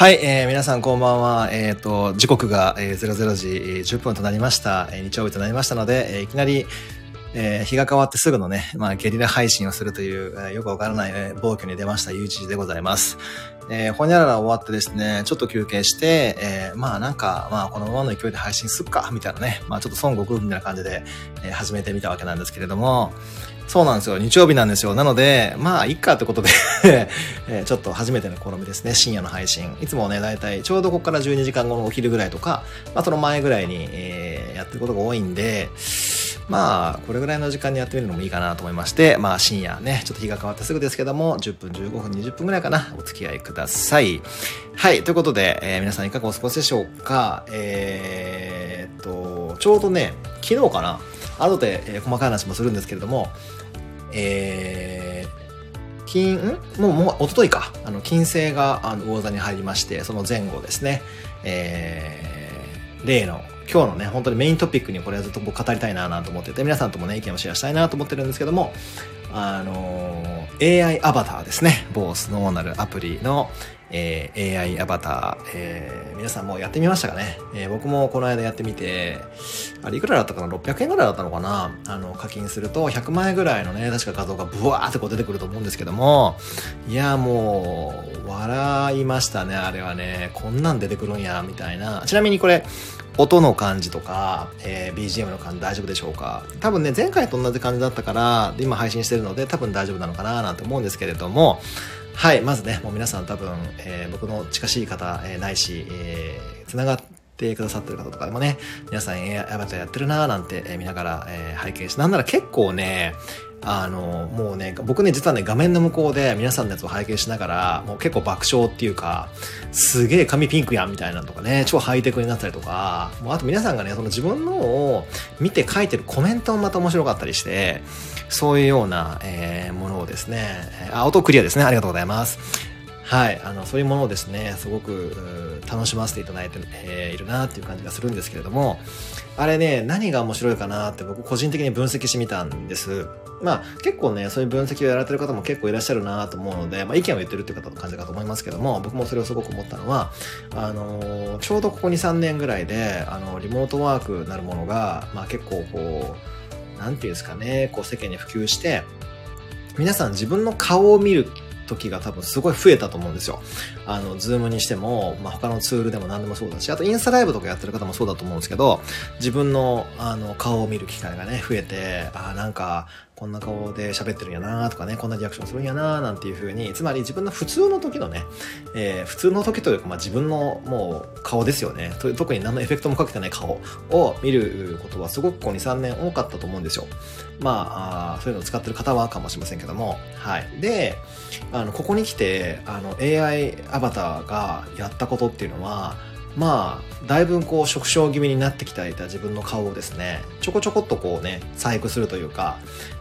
はい、えー、皆さんこんばんは。えっ、ー、と、時刻が、えー、00時10分となりました。えー、日曜日となりましたので、えー、いきなり、えー、日が変わってすぐのね、まあ、ゲリラ配信をするという、えー、よくわからない、えー、暴挙に出ました YouTZ でございます。えー、ほにゃらら終わってですね、ちょっと休憩して、えー、まあなんか、まあこのままの勢いで配信すっか、みたいなね、まあちょっと孫悟空みたいな感じで、えー、始めてみたわけなんですけれども、そうなんですよ。日曜日なんですよ。なので、まあ、いっかってことで えちょっと初めての試みですね。深夜の配信。いつもね、だいたいちょうどここから12時間後のお昼ぐらいとか、まあ、その前ぐらいに、えー、やってることが多いんで、まあ、これぐらいの時間にやってみるのもいいかなと思いまして、まあ、深夜ね、ちょっと日が変わってすぐですけども、10分、15分、20分ぐらいかな、お付き合いください。はい、ということで、えー、皆さんいかがお過ごしでしょうか？えー、っと、ちょうどね、昨日かな、後で、えー、細かい話もするんですけれども、えー、金、んもう、もう、おとといか、あの、金星が、あの、魚座に入りまして、その前後ですね、えー、例の、今日のね、本当にメイントピックにこれはずっと僕語りたいなぁと思ってて、皆さんともね、意見をシェアしたいなと思ってるんですけども、あのー、AI アバターですね。某スノーナルアプリの、えー、AI アバター、えー、皆さんもやってみましたかね、えー、僕もこの間やってみて、あれいくらだったかな ?600 円ぐらいだったのかな？あの、課金すると100万円ぐらいのね、確か画像がブワーってこう出てくると思うんですけども、いや、もう、笑いましたね、あれはね。こんなん出てくるんや、みたいな。ちなみにこれ、音の感じとか、えー、BGM の感じ大丈夫でしょうか？多分ね、前回と同じ感じだったから、今配信してるので多分大丈夫なのかななんて思うんですけれども、はい、まずね、もう皆さん多分、えー、僕の近しい方、えー、ないし、えー、繋がってくださってる方とかでもね、皆さん AI アバターやってるなーなんて、えー、見ながら、えー、拝見して、なんなら結構ね、あの、もうね、僕ね、実はね、画面の向こうで皆さんのやつを拝見しながら、もう結構爆笑っていうか、すげえ髪ピンクやんみたいなのとかね、超ハイテクになったりとか、もうあと皆さんがね、その自分のを見て書いてるコメントもまた面白かったりして、そういうような、えー、ものをですね、あ、音クリアですね。ありがとうございます。はい、あの、そういうものをですね、すごく楽しませていただいて、えー、いるなっていう感じがするんですけれども、あれね、何が面白いかなって僕個人的に分析してみたんです。まあ結構ね、そういう分析をやられてる方も結構いらっしゃるなと思うので、まあ意見を言ってるっていう方の感じかと思いますけども、僕もそれをすごく思ったのは、あのちょうどここ2、3年ぐらいで、あの、リモートワークなるものが、まあ結構こう、何て言うんですかね、こう世間に普及して、皆さん自分の顔を見る時が多分すごい増えたと思うんですよ。あの、ズームにしても、まあ、他のツールでも何でもそうだし、あとインスタライブとかやってる方もそうだと思うんですけど、自分の、あの、顔を見る機会がね、増えて、あ、なんか、こんな顔で喋ってるんやなとかね、こんなリアクションするんやななんていう風に、つまり自分の普通の時のね、えー、普通の時というか、まあ、自分のもう顔ですよね。特に何のエフェクトもかけてない顔を見ることはすごくこう2、3年多かったと思うんですよ。まあ、あそういうのを使ってる方はかもしれませんけども。はい。で、あの、ここに来て、あの、AI アバターがやったことっていうのは、まあ、だいぶこう、縮小気味になってきていた自分の顔をですね、ちょこちょこっとこうね、細工するというか、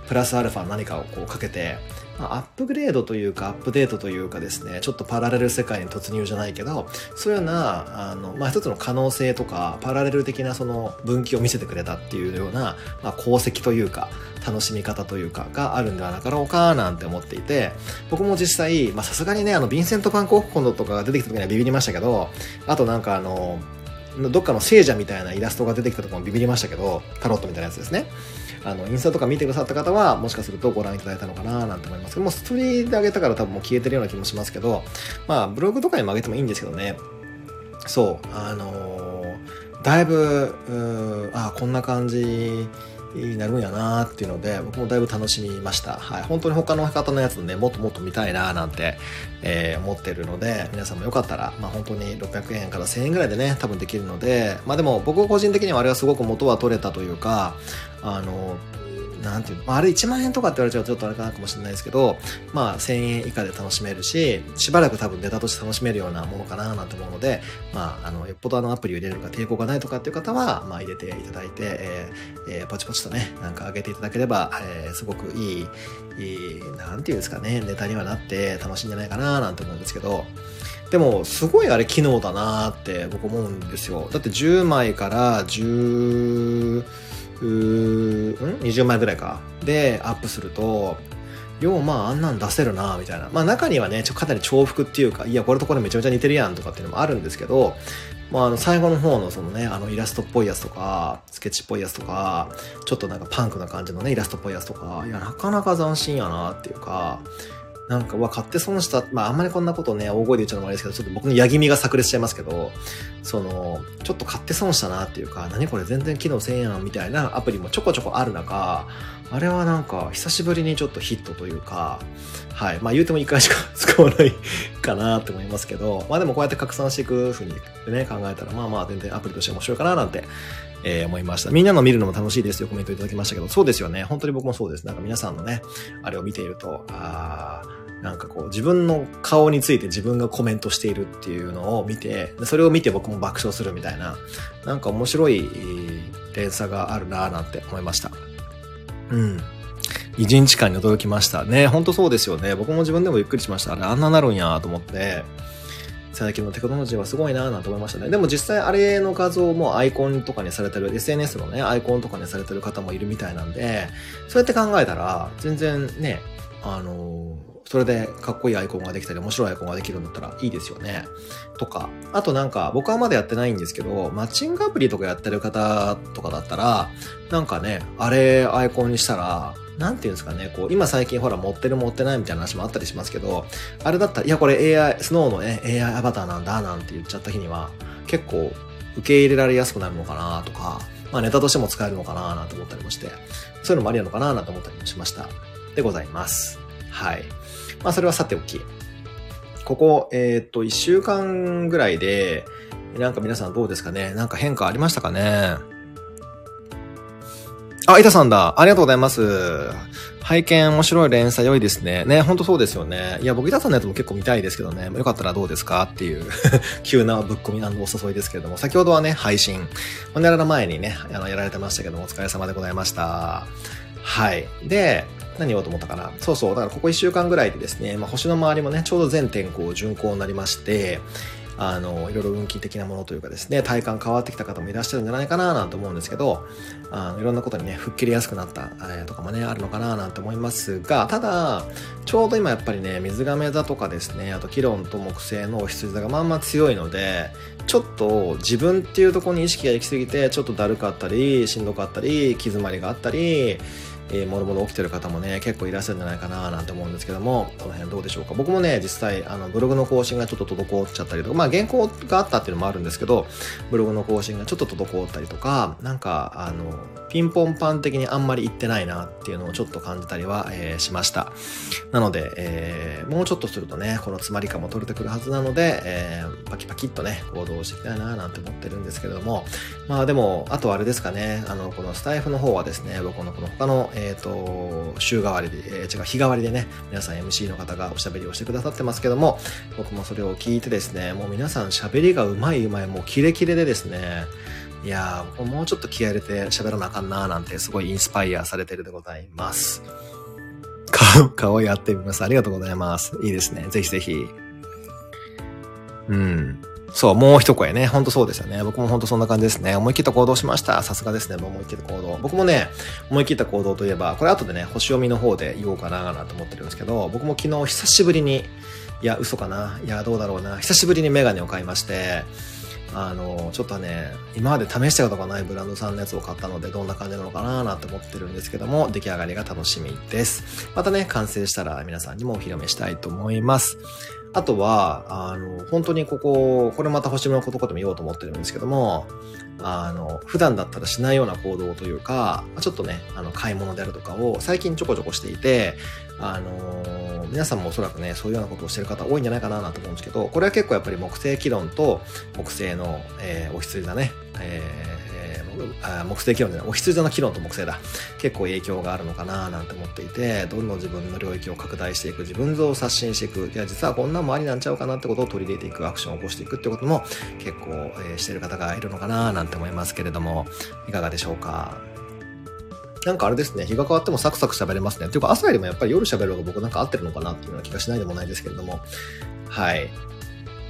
プラスアルファ何かをこうかけて、まあ、アップグレードというか、アップデートというかですね、ちょっとパラレル世界に突入じゃないけど、そういうような、あの、まあ、一つの可能性とか、パラレル的なその分岐を見せてくれたっていうような、まあ、功績というか、楽しみ方というか、があるんではなかろうか、なんて思っていて、僕も実際、ま、さすがにね、あの、ヴィンセント・パンコッホンドとかが出てきた時にはビビりましたけど、あとなんかあの、どっかの聖者みたいなイラストが出てきたとこもビビりましたけど、タロットみたいなやつですね。あの、インスタとか見てくださった方は、もしかするとご覧いただいたのかななんて思いますけども、ストーリーで上げたから多分もう消えてるような気もしますけど、まあ、ブログとかにも上げてもいいんですけどね。そう、あのー、だいぶ、うあこんな感じになるんやなっていうので、僕もだいぶ楽しみました。はい。本当に他の方のやつね、もっともっと見たいななんて、えー、思ってるので、皆さんもよかったら、まあ本当に600円から1000円ぐらいでね、多分できるので、まあでも僕個人的にはあれはすごく元は取れたというか、あの、なんていうの、あれ1万円とかって言われちゃうとちょっとあれかなかもしれないですけど、まあ1000円以下で楽しめるし、しばらく多分ネタとして楽しめるようなものかななんて思うので、まあ、あの、よっぽどあのアプリを入れるか抵抗がないとかっていう方は、まあ入れていただいて、えー、えー、ポチポチとね、なんか上げていただければ、えー、すごくいい、いい、なんていうんですかね、ネタにはなって楽しいんじゃないかななんて思うんですけど、でも、すごいあれ機能だなって僕思うんですよ。だって10枚から10、ん20枚ぐらいかでアップするとようまああんなん出せるなみたいな。まあ中にはね、ちょかなり重複っていうか、いや、これとこれめちゃめちゃ似てるやんとかっていうのもあるんですけど、まああの最後の方のそのね、あのイラストっぽいやつとか、スケッチっぽいやつとか、ちょっとなんかパンクな感じのね、イラストっぽいやつとか、いや、なかなか斬新やなっていうか、なんか、わ、買って損した。まあ、あんまりこんなことね、大声で言っちゃうのもあれですけど、ちょっと僕のやぎみが炸裂しちゃいますけど、その、ちょっと買って損したなっていうか、何これ全然機能せんやんみたいなアプリもちょこちょこある中、あれはなんか、久しぶりにちょっとヒットというか、はい。まあ、言うても一回しか使わないかなって思いますけど、まあでもこうやって拡散していくふうにね、考えたら、まあまあ全然アプリとして面白いかななんてえー、思いました。みんなの見るのも楽しいですよ、コメントいただきましたけど、そうですよね。本当に僕もそうです。なんか皆さんのね、あれを見ていると、あなんかこう、自分の顔について自分がコメントしているっていうのを見て、それを見て僕も爆笑するみたいな、なんか面白い連鎖があるなぁなんて思いました。うん。一日間に驚きました。ね、ほんとそうですよね。僕も自分でもゆっくりしました。あれ、あんななるんやと思って、最近のテクノロジーはすごいなぁなんて思いましたね。でも実際あれの画像もアイコンとかにされてる、SNS のね、アイコンとかにされてる方もいるみたいなんで、そうやって考えたら、全然ね、あのそれでかっこいいアイコンができたり面白いアイコンができるんだったらいいですよね。とか。あとなんか僕はまだやってないんですけど、マッチングアプリとかやってる方とかだったら、なんかね、あれアイコンにしたら、なんていうんですかね、こう、今最近ほら持ってる持ってないみたいな話もあったりしますけど、あれだったら、いやこれ AI、スノーのね、AI アバターなんだなんて言っちゃった日には、結構受け入れられやすくなるのかなとか、まあネタとしても使えるのかななんて思ったりもして、そういうのもありなのかななんて思ったりもしました。でございます。はい。まあそれはさておき。ここ、えっ、と、一週間ぐらいで、なんか皆さんどうですかね？なんか変化ありましたかね？あ、板さんだ。ありがとうございます。拝見面白い連載良いですね。ね、ほんとそうですよね。いや、僕板さんのやつも結構見たいですけどね。よかったらどうですかっていう 急なぶっ込みなんお誘いですけれども、先ほどはね、配信。ほんでら前にね、あの、やられてましたけども、お疲れ様でございました。はい。で、何言おうと思ったかなそうそう。だからここ1週間ぐらいでですね、まあ、星の周りもね、ちょうど全天候巡行になりまして、あの、いろいろ運気的なものというかですね、体感変わってきた方もいらっしゃるんじゃないかななんて思うんですけど、あのいろんなことにね、吹っ切れやすくなった、えー、とかもね、あるのかななんて思いますが、ただ、ちょうど今やっぱりね、水亀座とかですね、あとキロンと木星の羊座がまんま強いので、ちょっと自分っていうところに意識が行き過ぎて、ちょっとだるかったり、しんどかったり、気詰まりがあったり、えー、もろもろ起きてる方もね、結構いらっしゃるんじゃないかななんて思うんですけども、この辺どうでしょうか。僕もね、実際、あの、ブログの更新がちょっと滞っちゃったりとか、まあ、原稿があったっていうのもあるんですけど、ブログの更新がちょっと滞ったりとか、なんか、あの、ピンポンパン的にあんまり行ってないなっていうのをちょっと感じたりは、えー、しました。なので、えー、もうちょっとするとね、この詰まり感も取れてくるはずなので、えー、パキパキっとね、行動していきたいななんて思ってるんですけれども、まあでも、あとあれですかね、あの、このスタイフの方はですね、僕のこの他の、えっ、ー、と、週替わりで、えー、違う、日替わりでね、皆さん MC の方がおしゃべりをしてくださってますけども、僕もそれを聞いてですね、もう皆さん喋りがうまいうまい、もうキレキレでですね、いやー、もうちょっと気合入れて喋らなあかんなーなんてすごいインスパイアされてるでございます。顔、顔やってみます。ありがとうございます。いいですね。ぜひぜひ。うん。そう、もう一声ね。ほんとそうですよね。僕もほんとそんな感じですね。思い切った行動しました。さすがですね。もう思い切った行動。僕もね、思い切った行動といえば、これ後でね、星読みの方で言おうかななんて思ってるんですけど、僕も昨日久しぶりに、いや、嘘かな。いや、どうだろうな。久しぶりにメガネを買いまして、あの、ちょっとね、今まで試したことがないブランドさんのやつを買ったので、どんな感じなのかななんて思ってるんですけども、出来上がりが楽しみです。またね、完成したら皆さんにもお披露目したいと思います。あとは、あの、本当にここ、これまた星のことでも言おうと思ってるんですけども、あの、普段だったらしないような行動というか、ちょっとね、あの、買い物であるとかを最近ちょこちょこしていて、あの皆さんもおそらくね、そういうようなことをしてる方多いんじゃないかなと思うんですけど、これは結構やっぱり木星気論と木星の、えー、お羊座ね、えーあ木星議論じゃない、お羊座の議論と木星だ。結構影響があるのかななんて思っていて、どんどん自分の領域を拡大していく、自分像を刷新していく、いや、実はこんなんもありなんちゃうかなってことを取り入れていく、アクションを起こしていくってことも結構、えー、してる方がいるのかななんて思いますけれども、いかがでしょうか？なんかあれですね、日が変わってもサクサク喋れますね。っていうか朝よりもやっぱり夜喋る方が僕なんか合ってるのかなっていうような気がしないでもないですけれども。はい。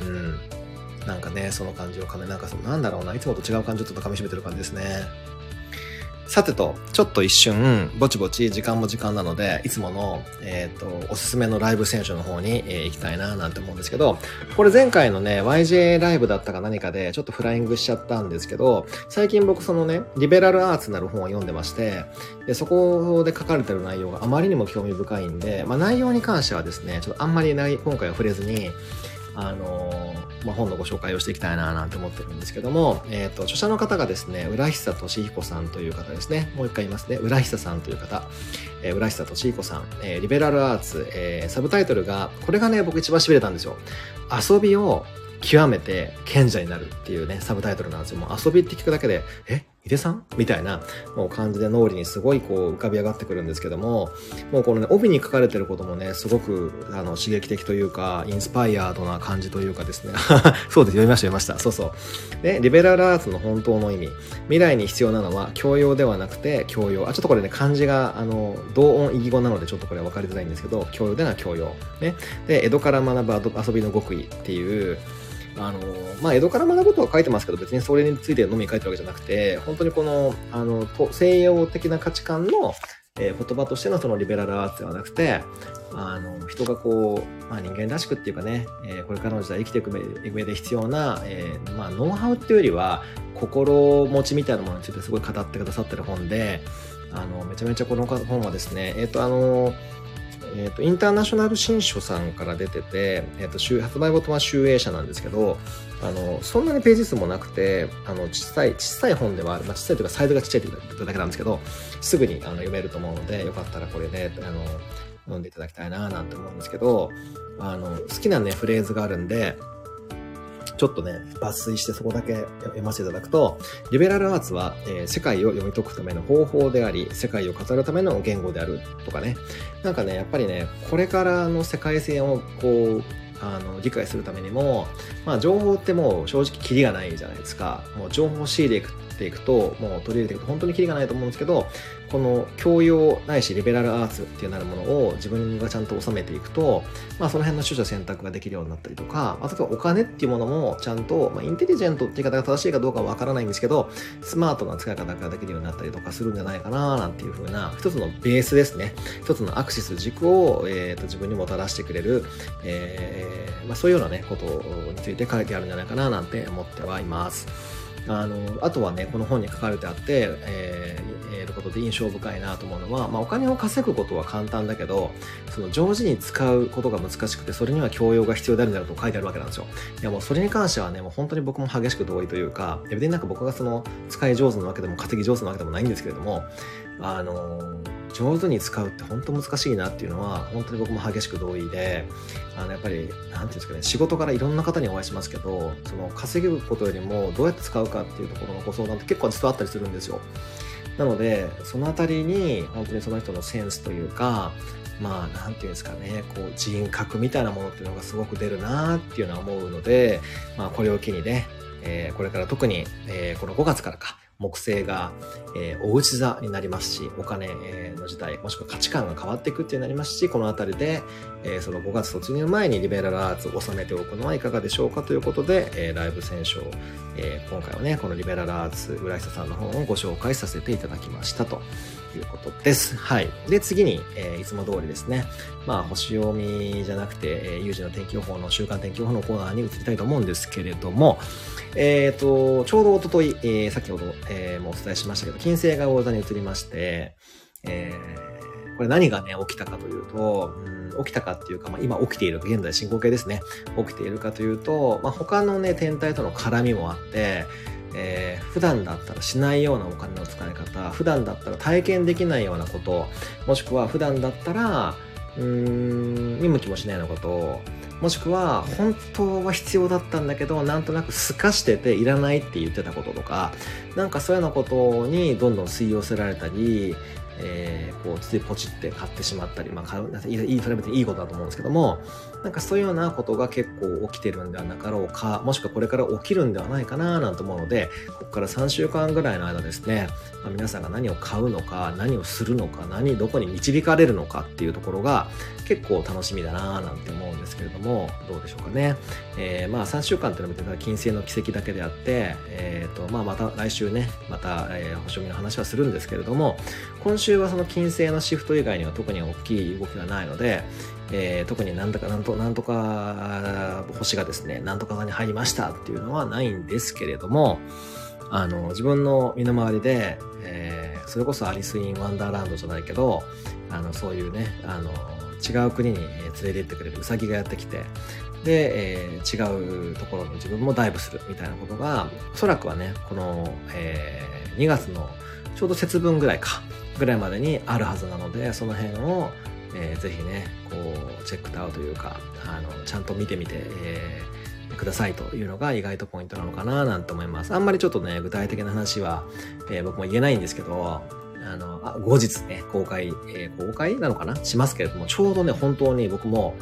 うん。なんかね、その感じをかめ、なんかその、なんだろうな、いつもと違う感じをちょっと噛み締めてる感じですね。さてと、ちょっと一瞬、ぼちぼち時間も時間なので、いつもの、えっ、ー、と、おすすめのライブ選手の方に、えー、行きたいななんて思うんですけど、これ前回のね、YJ ライブだったか何かで、ちょっとフライングしちゃったんですけど、最近僕そのね、リベラルアーツなる本を読んでまして、で、そこで書かれてる内容があまりにも興味深いんで、まあ内容に関してはですね、ちょっとあんまりない今回は触れずに、あの、まあ、本のご紹介をしていきたいななんて思ってるんですけども、えっ、ー、と、著者の方がですね、浦久俊彦さんという方ですね。もう一回言いますね。浦久さんという方。えー、浦久俊彦さん、えー、リベラルアーツ、えー、サブタイトルが、これがね、僕一番痺れたんですよ。遊びを極めて賢者になるっていうね、サブタイトルなんですよ。もう遊びって聞くだけで、え井出さん？みたいな、もう感じで脳裏にすごいこう浮かび上がってくるんですけども、もうこのね、帯に書かれてることもね、すごくあの刺激的というか、インスパイアードな感じというかですね。そうです、読みました、読みました。そうそう。で、リベラルアーツの本当の意味。未来に必要なのは教養ではなくて教養。あ、ちょっとこれね、漢字が、あの、同音異義語なのでちょっとこれ分かりづらいんですけど、教養では教養。ね。で、江戸から学ぶ遊びの極意っていう、あの、まあ、江戸から学ぶとは書いてますけど、別にそれについてのみ書いてるわけじゃなくて、本当にこの、あの、西洋的な価値観の、えー、言葉としてのそのリベラルアーツではなくて、あの、人がこう、まあ、人間らしくっていうかね、えー、これからの時代生きていく上で必要な、えー、まあ、ノウハウっていうよりは、心持ちみたいなものについてすごい語ってくださってる本で、あの、めちゃめちゃこの本はですね、えっ、と、あの、えっ、ー、と、インターナショナル新書さんから出てて、えっ、ー、と、発売元は集英社なんですけど、あの、そんなにページ数もなくて、あの、小さい、小さい本では、まあ、小さいというかサイズがちっちゃいというだけなんですけど、すぐにあの読めると思うので、よかったらこれね、あの、読んでいただきたいななんて思うんですけど、あの、好きなね、フレーズがあるんで、ちょっとね、抜粋してそこだけ読ませていただくと、リベラルアーツは、えー、世界を読み解くための方法であり、世界を語るための言語であるとかね。なんかね、やっぱりね、これからの世界線をこう、あの理解するためにも、まあ、情報ってもう正直キリがないじゃないですか。もう情報を仕入れていくていくと、もう取り入れていくと本当にキリがないと思うんですけど、この教養ないしリベラルアーツっていうなるものを自分がちゃんと収めていくと、まあその辺の取捨選択ができるようになったりとか、あとはお金っていうものもちゃんと、まあインテリジェントって言い方が正しいかどうかはわからないんですけど、スマートな使い方ができるようになったりとかするんじゃないかななんていう風な、一つのベースですね。一つのアクシス軸を、えーと、自分にもたらしてくれる、えーまあ、そういうようなね、ことについて書いてあるんじゃないかななんて思ってはいます。あの、あとはね、この本に書かれてあって、えー、えー、ことで印象深いなと思うのは、まあ、お金を稼ぐことは簡単だけど、その上手に使うことが難しくて、それには教養が必要であるんだと書いてあるわけなんですよ。いや、もうそれに関してはね、もう本当に僕も激しく同意というか、別になんか僕がその、使い上手なわけでも稼ぎ上手なわけでもないんですけれども、あの上手に使うって本当難しいなっていうのは、本当に僕も激しく同意で、あの、やっぱり、なんていうんですかね、仕事からいろんな方にお会いしますけど、その稼ぐことよりもどうやって使うかっていうところのご相談って結構実はあったりするんですよ。なので、そのあたりに、本当にその人のセンスというか、まあ、なんていうんですかね、こう、人格みたいなものっていうのがすごく出るなっていうのは思うので、まあ、これを機にね、えー、これから特に、えー、この5月からか、木星が、えー、おうち座になりますし、お金の時代、もしくは価値観が変わっていくっていうになりますし、このあたりで、えー、その5月卒業前にリベラルアーツを収めておくのはいかがでしょうかということで、えー、ライブ選手を、えー、今回はね、このリベラルアーツ、浦久さんの本をご紹介させていただきましたと。いうことです。はい。で、次に、えー、いつも通りですね、まあ、星読みじゃなくて、えー、有事の天気予報の週間天気予報のコーナーに移りたいと思うんですけれども、えっ、ー、と、ちょうどおととい、えー、先ほど、えー、もお伝えしましたけど、金星が大座に移りまして、えー、これ何がね、起きたかというと、うん、起きたかっていうか、まあ、今起きている、現在進行形ですね。起きているかというと、まあ、他のね、天体との絡みもあって、えー、普段だったらしないようなお金の使い方、普段だったら体験できないようなこと、もしくは普段だったら、うーん、見向きもしないようなこと、もしくは本当は必要だったんだけどなんとなく透かしてていらないって言ってたこととかなんかそういうようなことにどんどん吸い寄せられたり、えー、こう、ついポチって買ってしまったり、まあ、買う、いい、それ別にいいことだと思うんですけども、なんかそういうようなことが結構起きてるんではなかろうか、もしくはこれから起きるんではないかな、なんて思うので、ここから3週間ぐらいの間ですね、まあ、皆さんが何を買うのか、何をするのか、何、どこに導かれるのかっていうところが結構楽しみだなぁ、なんて思うんですけれども、どうでしょうかね。えー、まあ3週間ってのは別に金星の奇跡だけであって、えっ、ー、と、まあまた来週ね、また、えー、星読みの話はするんですけれども、今週はその金星のシフト以外には特に大きい動きがないので、えー、特になんとかなんとなんとか星がですね、なんとかがに入りましたっていうのはないんですけれども、あの、自分の身の回りで、えー、それこそアリス・イン・ワンダーランドじゃないけど、あの、そういうね、あの、違う国に連れて行ってくれるウサギがやってきて、で、えー、違うところに自分もダイブするみたいなことが、おそらくはね、この、えー、2月のちょうど節分ぐらいか、ぐらいまでにあるはずなので、その辺を、えー、ぜひね、こう、チェックアウトというか、あの、ちゃんと見てみて、えー、くださいというのが意外とポイントなのかななんて思います。あんまりちょっとね、具体的な話は、えー、僕も言えないんですけど、あの、あ後日ね、公開、えー、公開なのかな？しますけれども、ちょうどね、本当に僕も、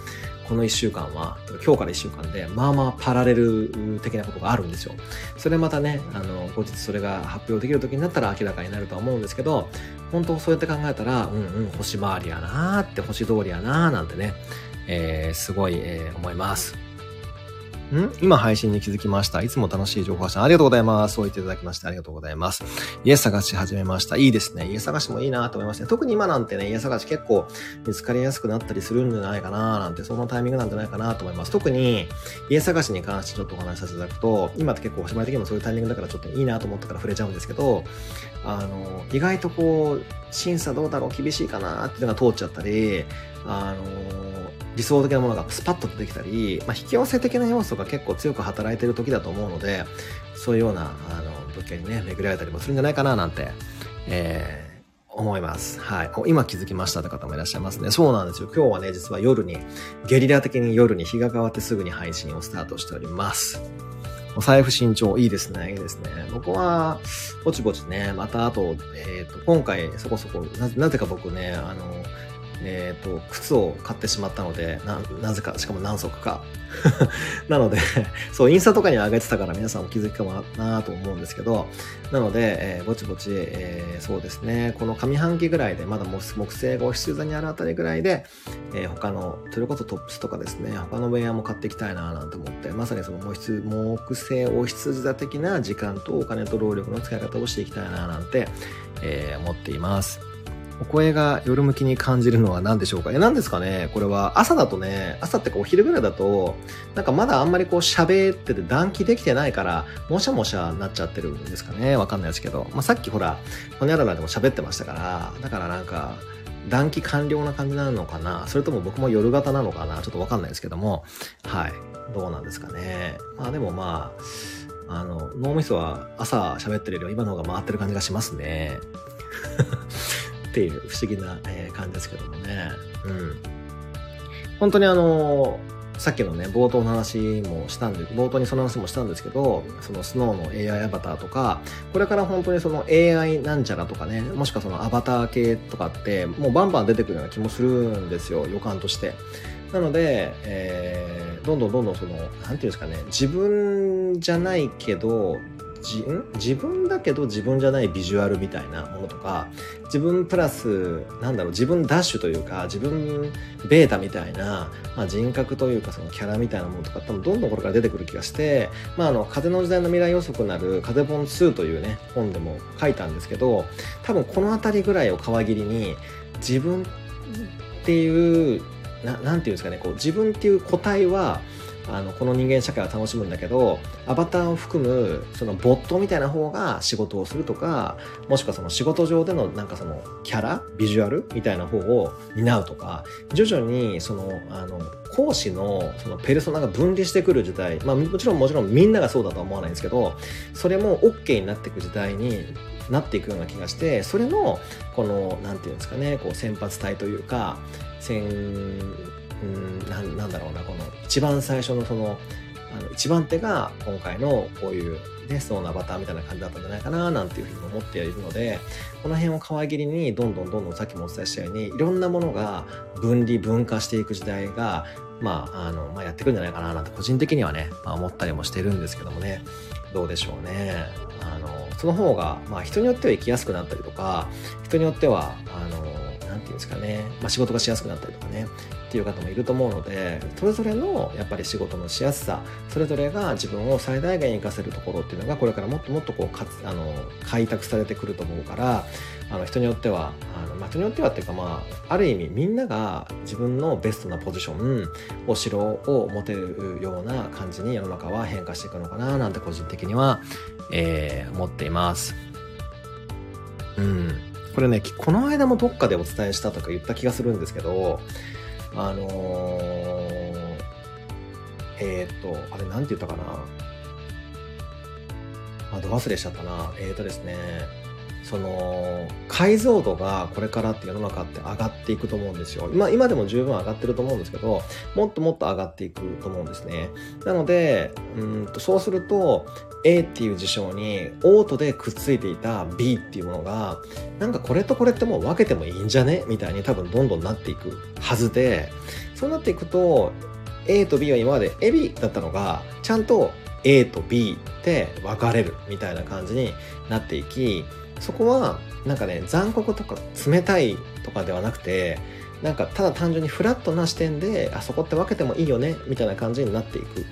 この1週間は、今日から1週間で、まあまあパラレル的なことがあるんですよ。それまたね、あの、後日それが発表できる時になったら明らかになるとは思うんですけど、本当そうやって考えたら、うんうん、星回りやなーって、星通りやなーなんてね、えー、すごい、えー、思います。ん？今配信に気づきました。いつも楽しい情報発信ありがとうございます。そう言っていただきましてありがとうございます。家探し始めました。いいですね。家探しもいいなと思いました、特に今なんてね、家探し結構見つかりやすくなったりするんじゃないかななんて、そのタイミングなんじゃないかなと思います。特に家探しに関してちょっとお話しさせていただくと、今って結構おしまい的にもそういうタイミングだからちょっといいなと思ったから触れちゃうんですけど、あの、意外とこう、審査どうだろう厳しいかなっていうのが通っちゃったり、あの、理想的なものがスパッと出てきたり、まあ、引き寄せ的な要素が結構強く働いてる時だと思うので、そういうような、あの、物件にね、巡り合えたりもするんじゃないかななんて、えー、思います。はい。今気づきましたって方もいらっしゃいますね。そうなんですよ。今日はね、実は夜に、ゲリラ的に夜に日が変わってすぐに配信をスタートしております。お財布慎重、いいですね、いいですね。僕は、ぼちぼちね、またあと、えっ、ー、と、今回そこそこ、ななぜか僕ね、あの、えっ、ー、と、靴を買ってしまったので、な、なぜか、しかも何足か。なので、そう、インスタとかに上げてたから皆さんお気づきかもなと思うんですけど、なので、えー、ぼちぼち、えー、そうですね、この上半期ぐらいで、まだ木星がお羊座にあるあたりぐらいで、えー、他の、それこそトップスとかですね、他のウェアも買っていきたいななんて思って、まさにその木星、木星お羊座的な時間とお金と労力の使い方をしていきたいななんて、えー、思っています。お声が夜向きに感じるのは何でしょうか？え、何ですかね？これは朝だとね、朝ってかお昼ぐらいだと、なんかまだあんまりこう喋ってて暖気できてないから、もしゃもしゃなっちゃってるんですかね？わかんないですけど。まあ、さっきほら、ほにゃららでも喋ってましたから、だからなんか、暖気完了な感じなのかな？それとも僕も夜型なのかな？ちょっとわかんないですけども、はい。どうなんですかね？まあでもまあ、あの、脳みそは朝喋ってるよりは今の方が回ってる感じがしますね。っていう不思議な、え感じですけどもね。うん。本当にあのさっきのね、冒頭の話もしたんで、冒頭にその話もしたんですけど、そのスノーの AI アバターとか、これから本当にその AI なんちゃらとかね、もしくはそのアバター系とかって、もうバンバン出てくるような気もするんですよ、予感として。なので、えー、どんどんどんどんその、なんていうんですかね、自分じゃないけど、じ自分だけど自分じゃないビジュアルみたいなものとか自分プラスなんだろう自分ダッシュというか自分ベータみたいな、まあ、人格というかそのキャラみたいなものとか多分どんどんこれから出てくる気がして、まあ、あの風の時代の未来予測なる風本2というね本でも書いたんですけど多分この辺りぐらいを皮切りに自分っていうななんていうんですかねこう自分っていう個体はあのこの人間社会は楽しむんだけどアバターを含むそのボットみたいな方が仕事をするとかもしくはその仕事上でのなんかそのキャラビジュアルみたいな方を担うとか徐々にそのあの講師のそのペルソナが分離してくる時代、まあ、もちろんもちろんみんながそうだとは思わないんですけどそれも OK になっていく時代になっていくような気がしてそれのこの何て言うんですかねこう先発隊というか先うんななんだろうなこの一番最初のそのあの一番手が今回のこういうね、スノーのアバターみたいな感じだったんじゃないかななんていうふうに思っているので、この辺を皮切りにどんどんどんどんさっきもお伝えしたように、いろんなものが分離分化していく時代が、まあ、あの、まあ、やってくるんじゃないかななんて個人的にはね、まあ、思ったりもしてるんですけどもね、どうでしょうね。あの、その方が、まあ、人によっては生きやすくなったりとか、人によっては、あの、なんていうんですかね、まあ、仕事がしやすくなったりとかね、っていう方もいると思うのでそれぞれのやっぱり仕事のしやすさそれぞれが自分を最大限活かせるところっていうのがこれからもっともっとこうかつあの開拓されてくると思うからあの人によってはあの、まあ、人によってはっていうかまあある意味みんなが自分のベストなポジションお城を持てるような感じに世の中は変化していくのかななんて個人的には、えー、思っています。うん。これね、この間もどっかでお伝えしたとか言った気がするんですけど、あのー、えっ、と、あれなんて言ったかな。あ、ど忘れしちゃったな。えっ、とですね、その、解像度がこれからって世の中って上がっていくと思うんですよ。今、今でも十分上がってると思うんですけど、もっともっと上がっていくと思うんですね。なので、うんと、そうすると、A っていう事象にオートでくっついていた B っていうものがなんかこれとこれってもう分けてもいいんじゃね？みたいに多分どんどんなっていくはずでそうなっていくと A と B は今までエビだったのがちゃんと A と B って分かれるみたいな感じになっていきそこはなんかね残酷とか冷たいとかではなくてなんかただ単純にフラットな視点であそこって分けてもいいよねみたいな感じになっていく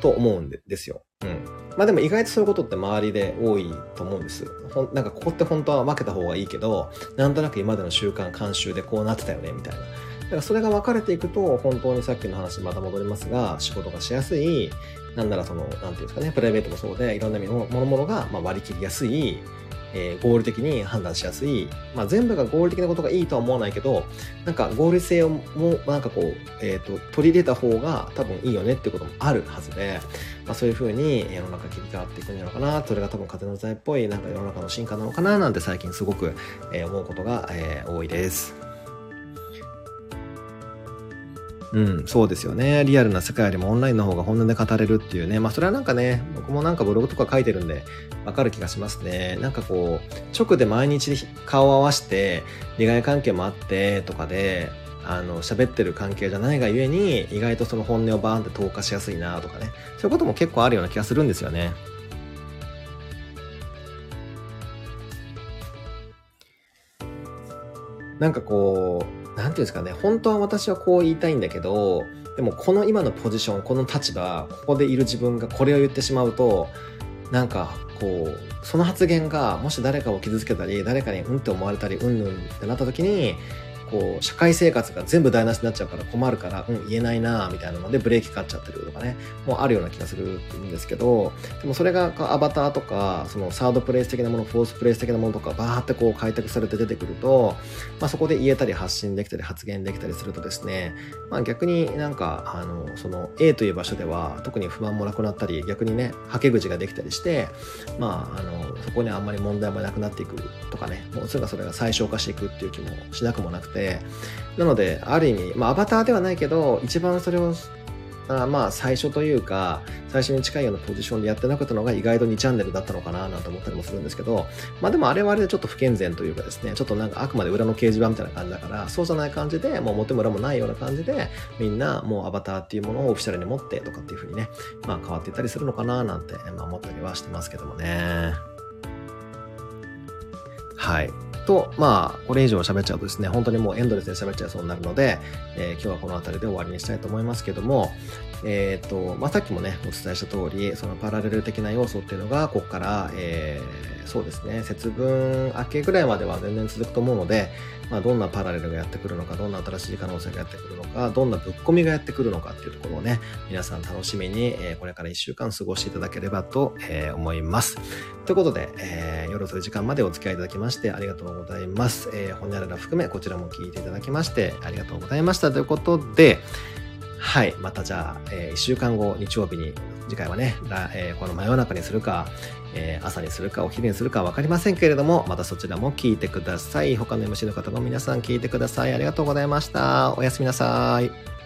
と思うんですよ。うん。まあでも意外とそういうことって周りで多いと思うんです。ほんなんかここって本当は分けた方がいいけど、なんとなく今までの習慣、慣習でこうなってたよね、みたいな。だからそれが分かれていくと、本当にさっきの話また戻りますが、仕事がしやすい、なんならその、なんていうんですかね、プライベートもそうで、いろんな意味のものがま割り切りやすい、えー、合理的に判断しやすい、まあ、全部が合理的なことがいいとは思わないけど、なんか合理性をも、なんかこう、えっ、ー、と、取り入れた方が多分いいよねっていうこともあるはずで、まあ、そういうふうに世の中切り替わっていくんじゃないかな、それが多分風の財っぽい、なんか世の中の進化なのかな、なんて最近すごく、えー、思うことが、えー、多いです。うん、そうですよね。リアルな世界よりもオンラインの方が本音で語れるっていうね。まあそれはなんかね、僕もなんかブログとか書いてるんでわかる気がしますね。なんかこう、直で毎日顔を合わせて、利害関係もあってとかで、あの、喋ってる関係じゃないがゆえに、意外とその本音をバーンって投下しやすいなとかね。そういうことも結構あるような気がするんですよね。なんかこう、なんていうんですかね、本当は私はこう言いたいんだけど、でもこの今のポジション、この立場、ここでいる自分がこれを言ってしまうと、なんかこう、その発言がもし誰かを傷つけたり、誰かにうんって思われたり、うんぬんってなった時に、こう、社会生活が全部台無しになっちゃうから困るから、うん、言えないなみたいなのでブレーキかかっちゃってるとかね、もうあるような気がするんですけど、でもそれがアバターとか、そのサードプレイス的なもの、フォースプレイス的なものとか、バーってこう開拓されて出てくると、まあそこで言えたり発信できたり発言できたりするとですね、まあ逆になんか、あの、その A という場所では特に不満もなくなったり、逆にね、はけ口ができたりして、まあ、あの、そこにあんまり問題もなくなっていくとかね、もうそれがそれが最小化していくっていう気もしなくもなくて、て、なので、ある意味、まあ、アバターではないけど、一番それを、あまあ、最初というか、最初に近いようなポジションでやってなかったのが意外と2チャンネルだったのかななんて思ったりもするんですけど、まあでもあれはあれでちょっと不健全というかですね、ちょっとなんかあくまで裏の掲示板みたいな感じだから、そうじゃない感じで、もう表も裏もないような感じで、みんなもうアバターっていうものをオフィシャルに持ってとかっていうふうにね、まあ変わっていったりするのかななんて、まあ思ったりはしてますけどもね。はい。と、まあ、これ以上喋っちゃうとですね、本当にもうエンドレスで喋っちゃいそうになるので、えー、今日はこの辺りで終わりにしたいと思いますけども、えっ、と、まあ、さっきもね、お伝えした通り、そのパラレル的な要素っていうのが、ここから、えー、そうですね、節分明けぐらいまでは全然続くと思うので、まあ、どんなパラレルがやってくるのか、どんな新しい可能性がやってくるのか、どんなぶっ込みがやってくるのかっていうところをね、皆さん楽しみに、えー、これから1週間過ごしていただければと、えー、思います。ということで、えー、夜遅い時間までお付き合いいただきましてありがとうございます。えー、ほにゃらら含めこちらも聞いていただきましてありがとうございました。ということで、はい。またじゃあ、えー、1週間後、日曜日に、次回はね、えー、この真夜中にするか、えー、朝にするかお昼にするか分かりませんけれども、またそちらも聞いてください。他の MC の方も皆さん聞いてください。ありがとうございました。おやすみなさい。